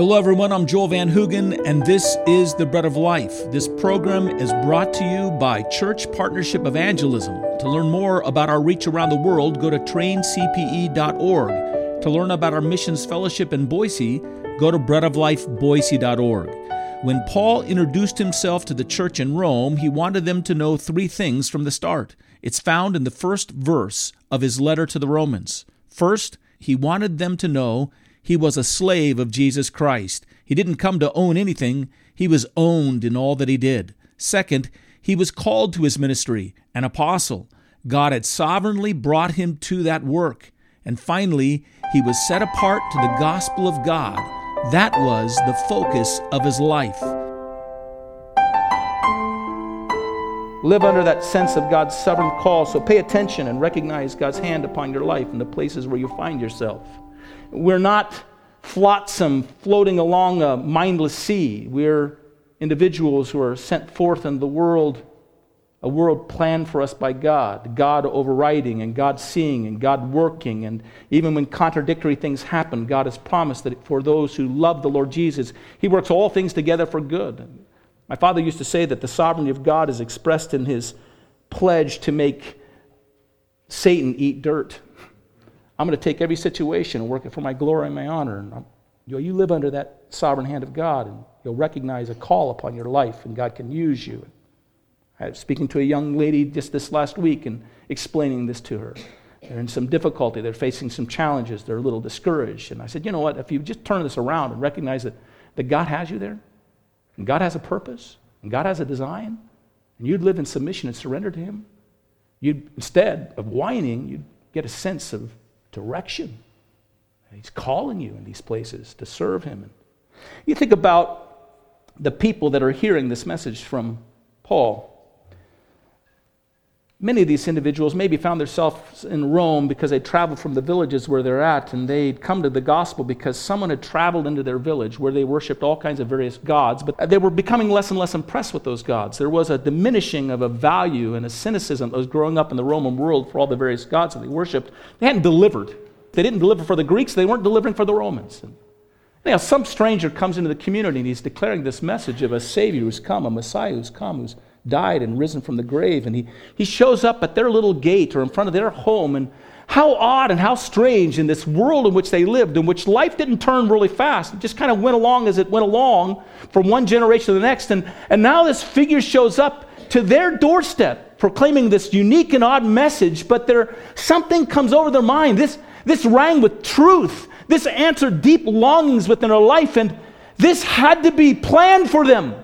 Hello, everyone. I'm Joel Van Hoogen, and this is The Bread of Life. This program is brought to you by Church Partnership Evangelism. To learn more about our reach around the world, go to traincpe.org. To learn about our missions fellowship in Boise, go to breadoflifeboise.org. When Paul introduced himself to the church in Rome, he wanted them to know three things from the start. It's found in the first verse of his letter to the Romans. First, he wanted them to know he was a slave of Jesus Christ. He didn't come to own anything, he was owned in all that he did. Second, he was called to his ministry, an apostle. God had sovereignly brought him to that work. And finally, he was set apart to the gospel of God. That was the focus of his life. Live under that sense of God's sovereign call. So pay attention and recognize God's hand upon your life and the places where you find yourself. We're not flotsam floating along a mindless sea. We're individuals who are sent forth in the world, a world planned for us by God, God overriding and God seeing and God working. And even when contradictory things happen, God has promised that for those who love the Lord Jesus, He works all things together for good. My father used to say that the sovereignty of God is expressed in His pledge to make Satan eat dirt. I'm going to take every situation and work it for my glory and my honor. And you, know, you live under that sovereign hand of God, and you'll recognize a call upon your life, and God can use you. I was speaking to a young lady just this last week and explaining this to her. They're in some difficulty, they're facing some challenges, they're a little discouraged. And I said, you know what, if you just turn this around and recognize that, that God has you there, and God has a purpose, and God has a design, and you'd live in submission and surrender to Him, you'd, instead of whining, you'd get a sense of direction. He's calling you in these places to serve Him. You think about the people that are hearing this message from Paul. Many of these individuals maybe found themselves in Rome because they traveled from the villages where they're at, and they'd come to the gospel because someone had traveled into their village where they worshiped all kinds of various gods, but they were becoming less and less impressed with those gods. There was a diminishing of a value and a cynicism that was growing up in the Roman world for all the various gods that they worshiped. They hadn't delivered. They didn't deliver for the Greeks, they weren't delivering for the Romans. Now, some stranger comes into the community and he's declaring this message of a Savior who's come, a Messiah who's come, who's died and risen from the grave. And he, he shows up at their little gate or in front of their home. And how odd and how strange in this world in which they lived, in which life didn't turn really fast. It just kind of went along as it went along from one generation to the next. And, and now this figure shows up to their doorstep proclaiming this unique and odd message, but there, something comes over their mind. This, this rang with truth. This answered deep longings within their life, and this had to be planned for them.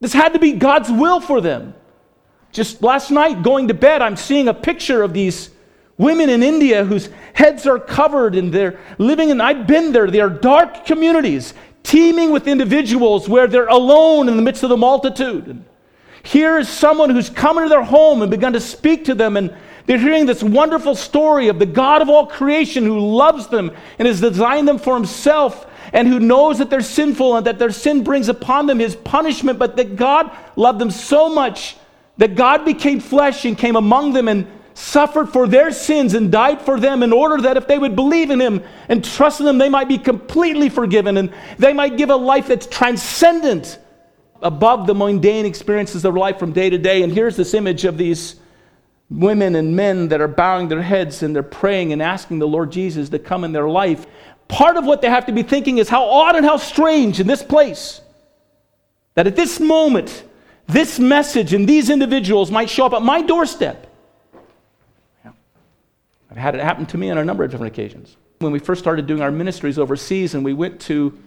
This had to be God's will for them. Just last night, going to bed, I'm seeing a picture of these women in India whose heads are covered and they're living in, I've been there, they are dark communities teeming with individuals where they're alone in the midst of the multitude. And here is someone who's come into their home and begun to speak to them, and they're hearing this wonderful story of the God of all creation who loves them and has designed them for himself and who knows that they're sinful and that their sin brings upon them his punishment, but that God loved them so much that God became flesh and came among them and suffered for their sins and died for them in order that if they would believe in him and trust in him, they might be completely forgiven and they might give a life that's transcendent above the mundane experiences of life from day to day. And here's this image of these women and men that are bowing their heads and they're praying and asking the Lord Jesus to come in their life part of what they have to be thinking is how odd and how strange in this place that at this moment, this message and these individuals might show up at my doorstep. I've had it happen to me on a number of different occasions. When we first started doing our ministries overseas and we went to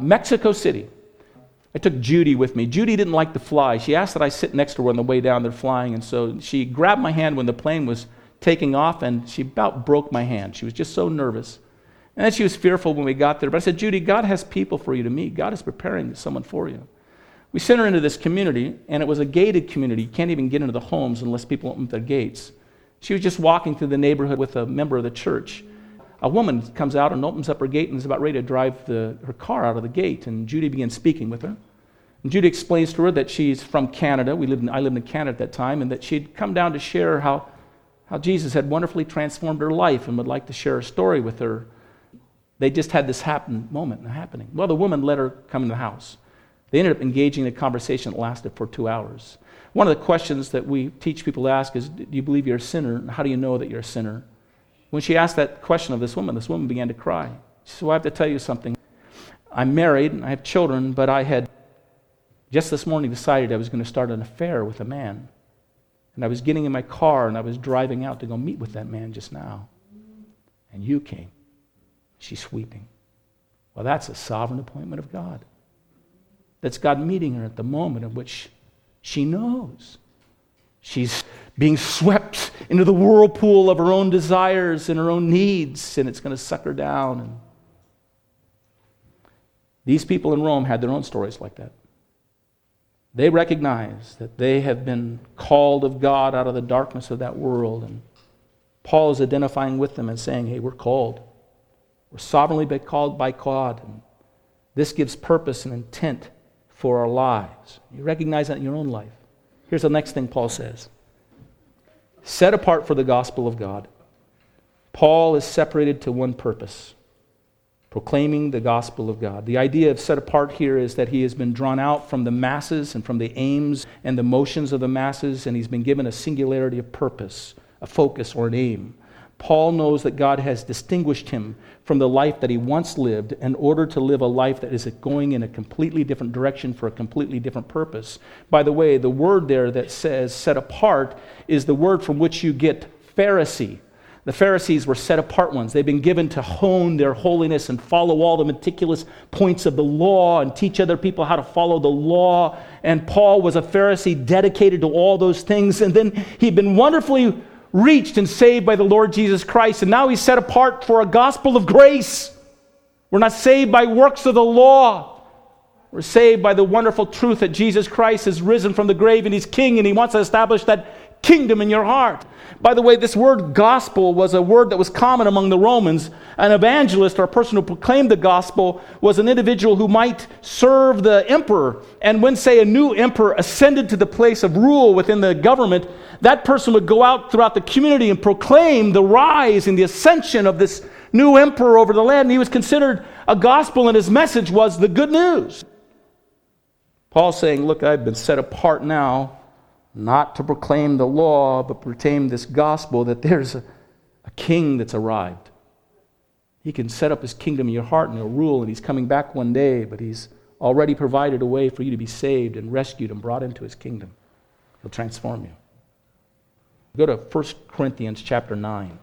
Mexico City, I took Judy with me. Judy didn't like to fly. She asked that I sit next to her on the way down there flying, and so she grabbed my hand when the plane was taking off, and she about broke my hand. She was just so nervous. And she was fearful when we got there. But I said, Judy, God has people for you to meet. God is preparing someone for you. We sent her into this community, and it was a gated community. You can't even get into the homes unless people open their gates. She was just walking through the neighborhood with a member of the church. A woman comes out and opens up her gate and is about ready to drive the, her car out of the gate. And Judy begins speaking with her. And Judy explains to her that she's from Canada. We lived in, I lived in Canada at that time, and that she'd come down to share how, how Jesus had wonderfully transformed her life and would like to share a story with her They just had this happen moment happening. Well, the woman let her come in the house. They ended up engaging in a conversation that lasted for two hours. One of the questions that we teach people to ask is Do you believe you're a sinner? How do you know that you're a sinner? When she asked that question of this woman, this woman began to cry. She said, Well, I have to tell you something. I'm married and I have children, but I had just this morning decided I was going to start an affair with a man. And I was getting in my car and I was driving out to go meet with that man just now. And you came. She's weeping. Well, that's a sovereign appointment of God. That's God meeting her at the moment in which she knows. She's being swept into the whirlpool of her own desires and her own needs, and it's going to suck her down. And these people in Rome had their own stories like that. They recognize that they have been called of God out of the darkness of that world. And Paul is identifying with them and saying, hey, we're called. We're sovereignly called by God. And this gives purpose and intent for our lives. You recognize that in your own life. Here's the next thing Paul says set apart for the gospel of God. Paul is separated to one purpose proclaiming the gospel of God. The idea of set apart here is that he has been drawn out from the masses and from the aims and the motions of the masses, and he's been given a singularity of purpose, a focus, or an aim. Paul knows that God has distinguished him from the life that he once lived in order to live a life that is going in a completely different direction for a completely different purpose. By the way, the word there that says set apart is the word from which you get Pharisee. The Pharisees were set apart ones. They've been given to hone their holiness and follow all the meticulous points of the law and teach other people how to follow the law. And Paul was a Pharisee dedicated to all those things. And then he'd been wonderfully reached and saved by the Lord Jesus Christ. And now he's set apart for a gospel of grace. We're not saved by works of the law. We're saved by the wonderful truth that Jesus Christ has risen from the grave and he's king and he wants to establish that kingdom in your heart. By the way, this word gospel was a word that was common among the Romans. An evangelist or a person who proclaimed the gospel was an individual who might serve the emperor. And when, say, a new emperor ascended to the place of rule within the government, that person would go out throughout the community and proclaim the rise and the ascension of this new emperor over the land. And he was considered a gospel, and his message was the good news. Paul's saying, Look, I've been set apart now not to proclaim the law, but proclaim this gospel that there's a, a, king that's arrived. He can set up his kingdom in your heart and he'll rule, and he's coming back one day, but he's already provided a way for you to be saved and rescued and brought into his kingdom. He'll transform you. Go to 1 Corinthians chapter 9.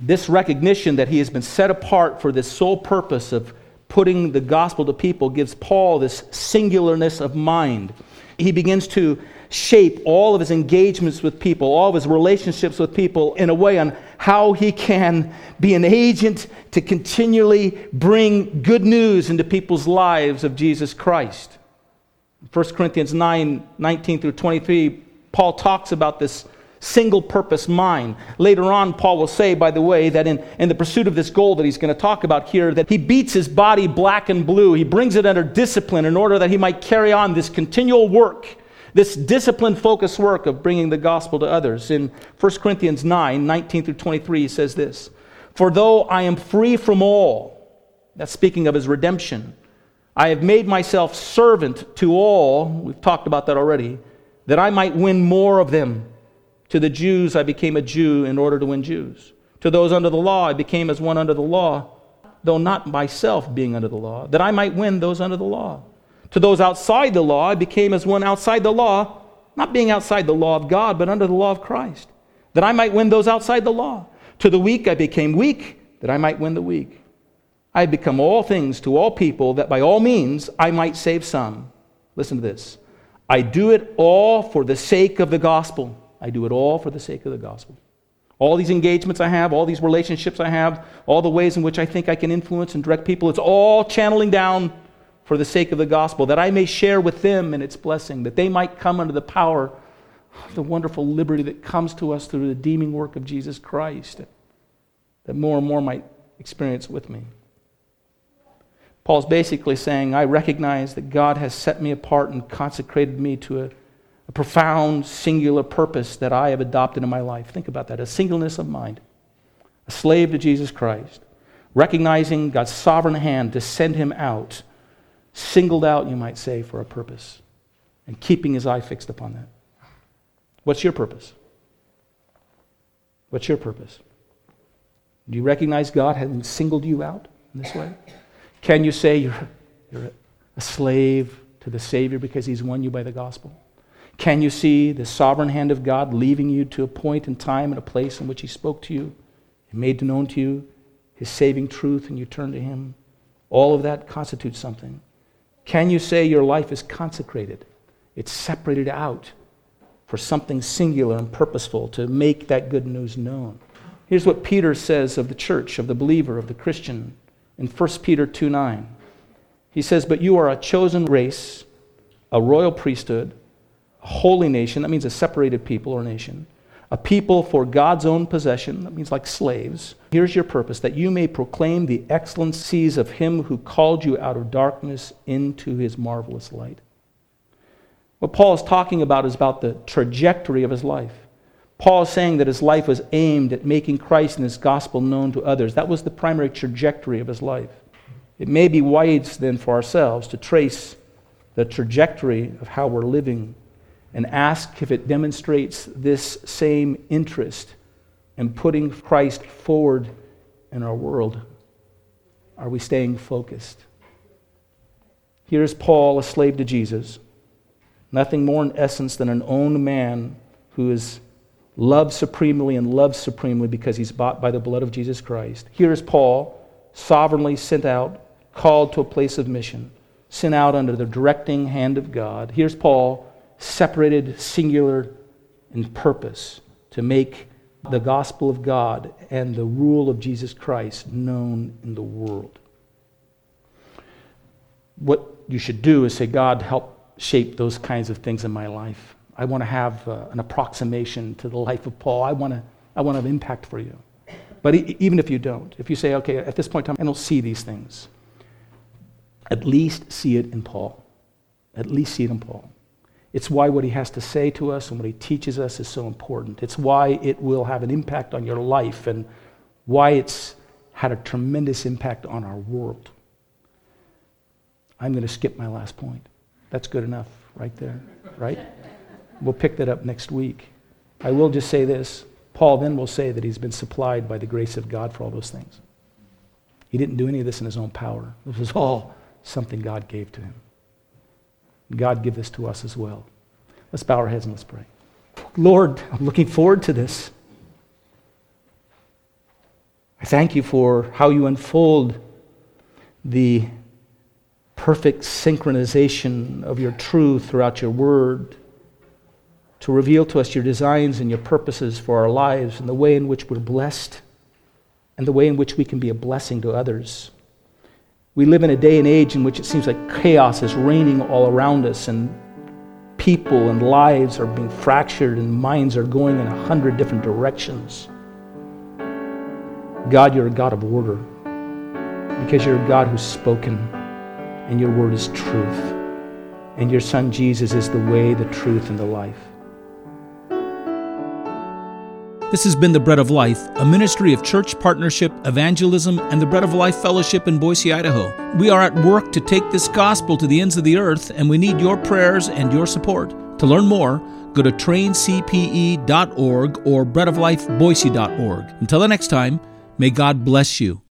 This recognition that he has been set apart for this sole purpose of putting the gospel to people gives Paul this singularness of mind. He begins to shape all of his engagements with people, all of his relationships with people in a way on how he can be an agent to continually bring good news into people's lives of Jesus Christ. 1 Corinthians 9 19 through 23, Paul talks about this single purpose mind. Later on, Paul will say, by the way, that in, in the pursuit of this goal that he's going to talk about here, that he beats his body black and blue. He brings it under discipline in order that he might carry on this continual work this discipline focused work of bringing the gospel to others. In 1 Corinthians 9 19 through 23, he says this For though I am free from all, that's speaking of his redemption, I have made myself servant to all, we've talked about that already, that I might win more of them. To the Jews, I became a Jew in order to win Jews. To those under the law, I became as one under the law, though not myself being under the law, that I might win those under the law. To those outside the law, I became as one outside the law, not being outside the law of God, but under the law of Christ, that I might win those outside the law. To the weak, I became weak, that I might win the weak. I had become all things to all people, that by all means I might save some. Listen to this. I do it all for the sake of the gospel. I do it all for the sake of the gospel. All these engagements I have, all these relationships I have, all the ways in which I think I can influence and direct people, it's all channeling down for the sake of the gospel, that I may share with them in its blessing, that they might come under the power of the wonderful liberty that comes to us through the redeeming work of Jesus Christ, that more and more might experience with me. Paul's basically saying, I recognize that God has set me apart and consecrated me to a, a profound, singular purpose that I have adopted in my life. Think about that a singleness of mind, a slave to Jesus Christ recognizing God's sovereign hand to send him out, singled out, you might say, for a purpose, and keeping his eye fixed upon that. What's your purpose? What's your purpose? Do you recognize God having singled you out in this way? Can you say you're, you're a slave to the Savior because He's won you by the gospel? Can you see the sovereign hand of God leaving you to a point in time and a place in which He spoke to you and made known to you His saving truth and you turn to Him? All of that constitutes something. Can you say your life is consecrated? It's separated out for something singular and purposeful to make that good news known. Here's what Peter says of the church, of the believer, of the Christian in 1 Peter 2 9. He says, But you are a chosen race, a royal priesthood, a holy nation. That means a separated people or nation. A people for God's own possession. That means like slaves. Here's your purpose that you may proclaim the excellencies of him who called you out of darkness into his marvelous light. What Paul is talking about is about the trajectory of his life. Paul is saying that his life was aimed at making Christ and his gospel known to others. That was the primary trajectory of his life. It may be wise then for ourselves to trace the trajectory of how we're living and ask if it demonstrates this same interest in putting Christ forward in our world. Are we staying focused? Here's Paul, a slave to Jesus nothing more in essence than an owned man who is loved supremely and loves supremely because he's bought by the blood of Jesus Christ. Here is Paul, sovereignly sent out, called to a place of mission, sent out under the directing hand of God. Here's Paul, separated, singular in purpose to make the gospel of God and the rule of Jesus Christ known in the world. What you should do is say, God, help shape those kinds of things in my life. I want to have uh, an approximation to the life of Paul. I want to, I want to have impact for you. But e- even if you don't, if you say, okay, at this point in time, I don't see these things, at least see it in Paul. At least see it in Paul. It's why what he has to say to us and what he teaches us is so important. It's why it will have an impact on your life and why it's had a tremendous impact on our world. I'm going to skip my last point. That's good enough right there, right? We'll pick that up next week. I will just say this Paul then will say that he's been supplied by the grace of God for all those things. He didn't do any of this in his own power, this was all something God gave to him. God give this to us as well. Let's bow our heads and let's pray. Lord, I'm looking forward to this. I thank you for how you unfold the perfect synchronization of your truth throughout your word to reveal to us your designs and your purposes for our lives and the way in which we're blessed and the way in which we can be a blessing to others. We live in a day and age in which it seems like chaos is reigning all around us and people and lives are being fractured and minds are going in a hundred different directions. God, you're a God of order because you're a God who's spoken and your word is truth. And your son Jesus is the way, the truth, and the life. This has been The Bread of Life, a ministry of church partnership, evangelism, and the Bread of Life Fellowship in Boise, Idaho. We are at work to take this gospel to the ends of the earth, and we need your prayers and your support. To learn more, go to traincpe.org or breadoflifeboise.org. Until the next time, may God bless you.